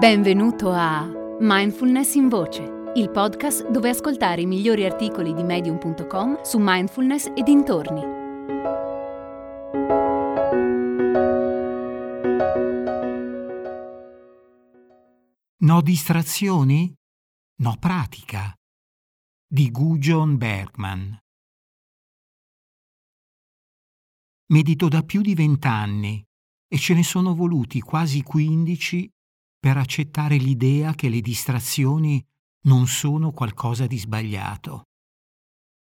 Benvenuto a Mindfulness in Voce, il podcast dove ascoltare i migliori articoli di medium.com su mindfulness e dintorni. No distrazioni? No pratica. Di Gujon Bergman. Medito da più di vent'anni e ce ne sono voluti quasi quindici per accettare l'idea che le distrazioni non sono qualcosa di sbagliato.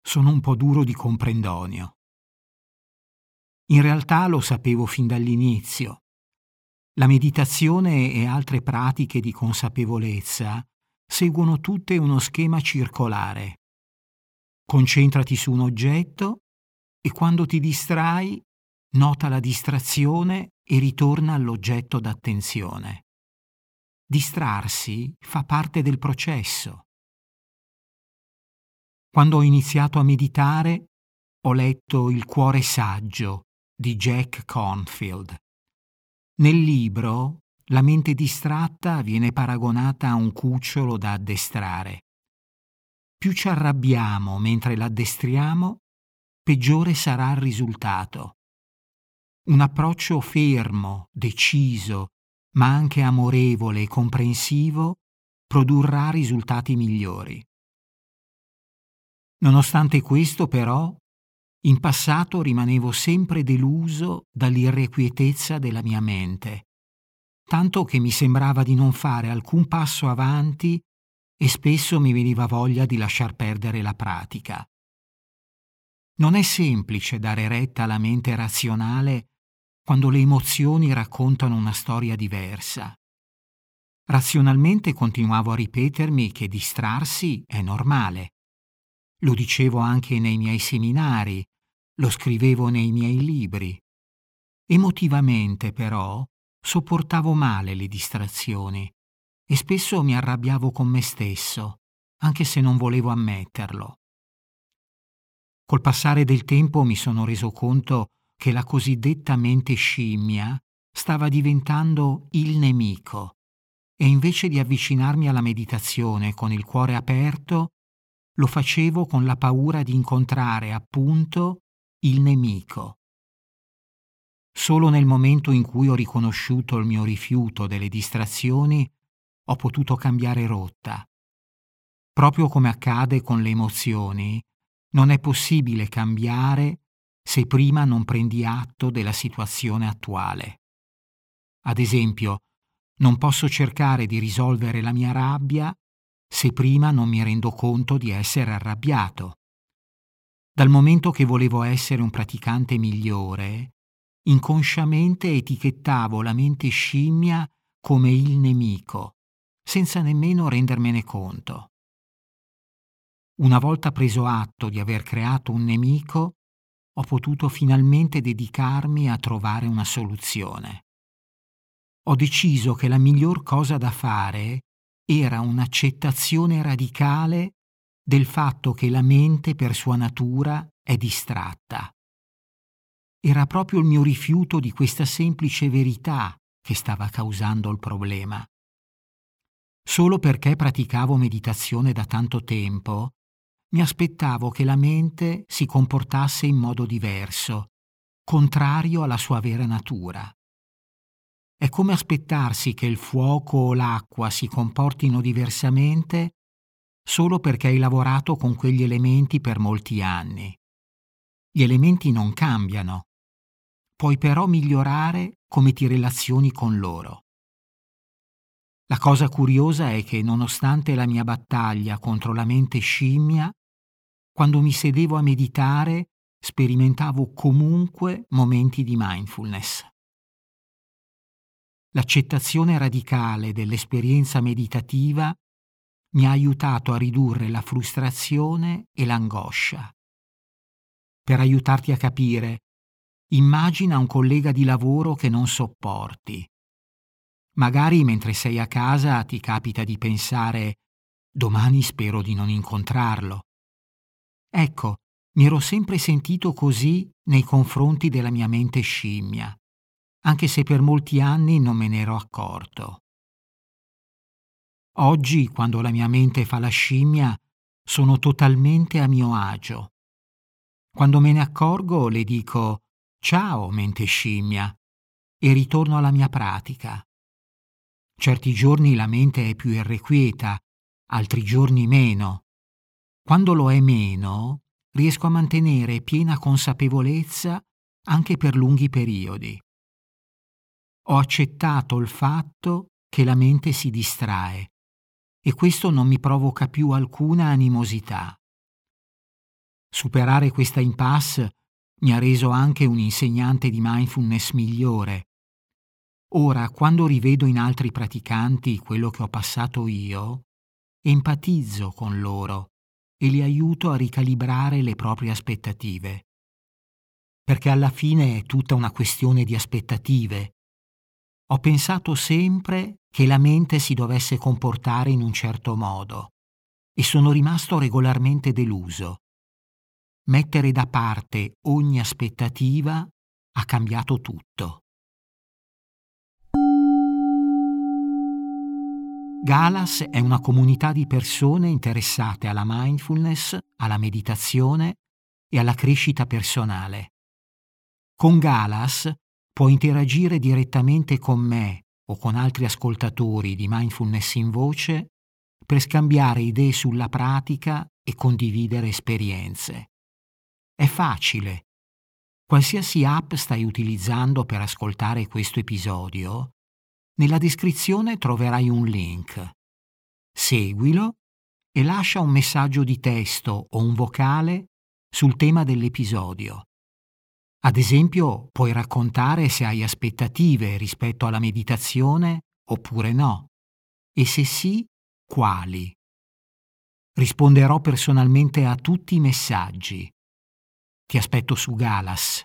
Sono un po' duro di comprendonio. In realtà lo sapevo fin dall'inizio. La meditazione e altre pratiche di consapevolezza seguono tutte uno schema circolare. Concentrati su un oggetto e quando ti distrai, nota la distrazione e ritorna all'oggetto d'attenzione. Distrarsi fa parte del processo. Quando ho iniziato a meditare, ho letto Il cuore saggio di Jack Cornfield. Nel libro, la mente distratta viene paragonata a un cucciolo da addestrare. Più ci arrabbiamo mentre l'addestriamo, peggiore sarà il risultato. Un approccio fermo, deciso, ma anche amorevole e comprensivo, produrrà risultati migliori. Nonostante questo, però, in passato rimanevo sempre deluso dall'irrequietezza della mia mente, tanto che mi sembrava di non fare alcun passo avanti e spesso mi veniva voglia di lasciar perdere la pratica. Non è semplice dare retta alla mente razionale quando le emozioni raccontano una storia diversa. Razionalmente continuavo a ripetermi che distrarsi è normale. Lo dicevo anche nei miei seminari, lo scrivevo nei miei libri. Emotivamente, però, sopportavo male le distrazioni e spesso mi arrabbiavo con me stesso, anche se non volevo ammetterlo. Col passare del tempo mi sono reso conto che la cosiddetta mente scimmia stava diventando il nemico e invece di avvicinarmi alla meditazione con il cuore aperto, lo facevo con la paura di incontrare appunto il nemico. Solo nel momento in cui ho riconosciuto il mio rifiuto delle distrazioni ho potuto cambiare rotta. Proprio come accade con le emozioni, non è possibile cambiare se prima non prendi atto della situazione attuale. Ad esempio, non posso cercare di risolvere la mia rabbia se prima non mi rendo conto di essere arrabbiato. Dal momento che volevo essere un praticante migliore, inconsciamente etichettavo la mente scimmia come il nemico, senza nemmeno rendermene conto. Una volta preso atto di aver creato un nemico, ho potuto finalmente dedicarmi a trovare una soluzione. Ho deciso che la miglior cosa da fare era un'accettazione radicale del fatto che la mente per sua natura è distratta. Era proprio il mio rifiuto di questa semplice verità che stava causando il problema. Solo perché praticavo meditazione da tanto tempo, mi aspettavo che la mente si comportasse in modo diverso, contrario alla sua vera natura. È come aspettarsi che il fuoco o l'acqua si comportino diversamente solo perché hai lavorato con quegli elementi per molti anni. Gli elementi non cambiano. Puoi però migliorare come ti relazioni con loro. La cosa curiosa è che nonostante la mia battaglia contro la mente scimmia, quando mi sedevo a meditare, sperimentavo comunque momenti di mindfulness. L'accettazione radicale dell'esperienza meditativa mi ha aiutato a ridurre la frustrazione e l'angoscia. Per aiutarti a capire, immagina un collega di lavoro che non sopporti. Magari mentre sei a casa ti capita di pensare domani spero di non incontrarlo. Ecco, mi ero sempre sentito così nei confronti della mia mente scimmia, anche se per molti anni non me ne ero accorto. Oggi, quando la mia mente fa la scimmia, sono totalmente a mio agio. Quando me ne accorgo le dico ciao mente scimmia e ritorno alla mia pratica. Certi giorni la mente è più irrequieta, altri giorni meno. Quando lo è meno, riesco a mantenere piena consapevolezza anche per lunghi periodi. Ho accettato il fatto che la mente si distrae e questo non mi provoca più alcuna animosità. Superare questa impasse mi ha reso anche un insegnante di mindfulness migliore. Ora, quando rivedo in altri praticanti quello che ho passato io, empatizzo con loro e li aiuto a ricalibrare le proprie aspettative. Perché alla fine è tutta una questione di aspettative. Ho pensato sempre che la mente si dovesse comportare in un certo modo e sono rimasto regolarmente deluso. Mettere da parte ogni aspettativa ha cambiato tutto. Galas è una comunità di persone interessate alla mindfulness, alla meditazione e alla crescita personale. Con Galas può interagire direttamente con me o con altri ascoltatori di mindfulness in voce per scambiare idee sulla pratica e condividere esperienze. È facile. Qualsiasi app stai utilizzando per ascoltare questo episodio, nella descrizione troverai un link. Seguilo e lascia un messaggio di testo o un vocale sul tema dell'episodio. Ad esempio, puoi raccontare se hai aspettative rispetto alla meditazione oppure no, e se sì, quali. Risponderò personalmente a tutti i messaggi. Ti aspetto su Galas.